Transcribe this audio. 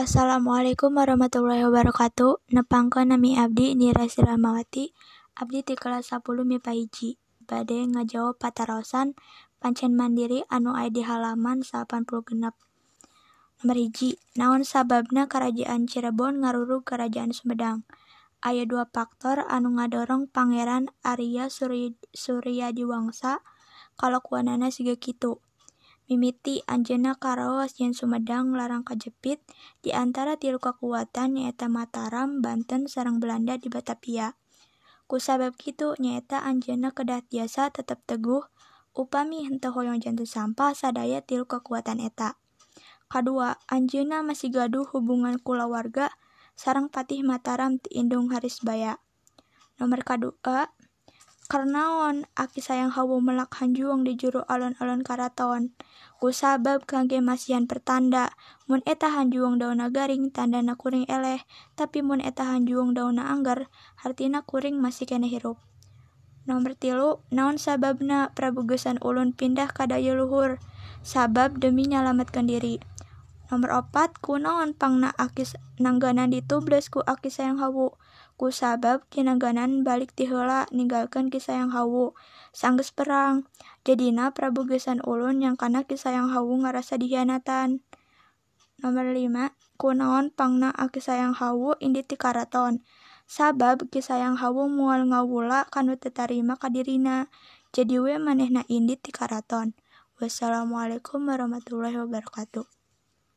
Assalamualaikum warahmatullahi wabarakatuh. Nepangkan nami Abdi Nira Rahmawati Abdi di kelas 10 MIPA hiji. Bade ngajawab patarosan pancen mandiri anu aya di halaman 80 genep. Nomor hiji naon sababna kerajaan Cirebon ngarurug kerajaan Sumedang? Aya dua faktor anu ngadorong Pangeran Arya Surya Surya kalau kuanana siga kitu. Mimiti anjeunna karaos yen Sumedang larang kajepit di antara tilu kakuatan nyaeta Mataram, Banten, sareng Belanda di Batavia. Kusabab kitu nyaeta anjeunna kedah tiasa tetep teguh upami henteu hoyong jantung sampah sadaya tilu kekuatan eta. Kadua, anjeunna masih gaduh hubungan kulawarga sareng Patih Mataram ti Indung Harisbaya. Nomor kadua, Karnaon Aki Sayang Hawu melak hanjuang di juru alon-alon karaton? Kusabab kangge masihan pertanda, mun eta hanjuang daunna garing tandana kuring eleh, tapi mun eta hanjuang daunna anggar, hartina kuring masih kene hirup. Nomor tilu, naon sababna Prabu Gesan Ulun pindah ka daya luhur? Sabab demi nyalametkeun diri. Nomor opat, kunaon pangna Aki nangganan ditubles ku Aki Sayang Hawu? Kusabab kinangganan balik ti heula ninggalkeun Ki Sayang Hawu sanggeus perang. Jadina Prabu Gesan Ulun nyangkana Ki Sayang Hawu ngarasa dihianatan. Nomor lima, kunaon pangna Aki Sayang Hawu indit ti karaton? Sabab Ki Sayang Hawu moal ngawula kanu teu tarima ka dirina. Jadi we manehna indit ti karaton. Wassalamualaikum warahmatullahi wabarakatuh.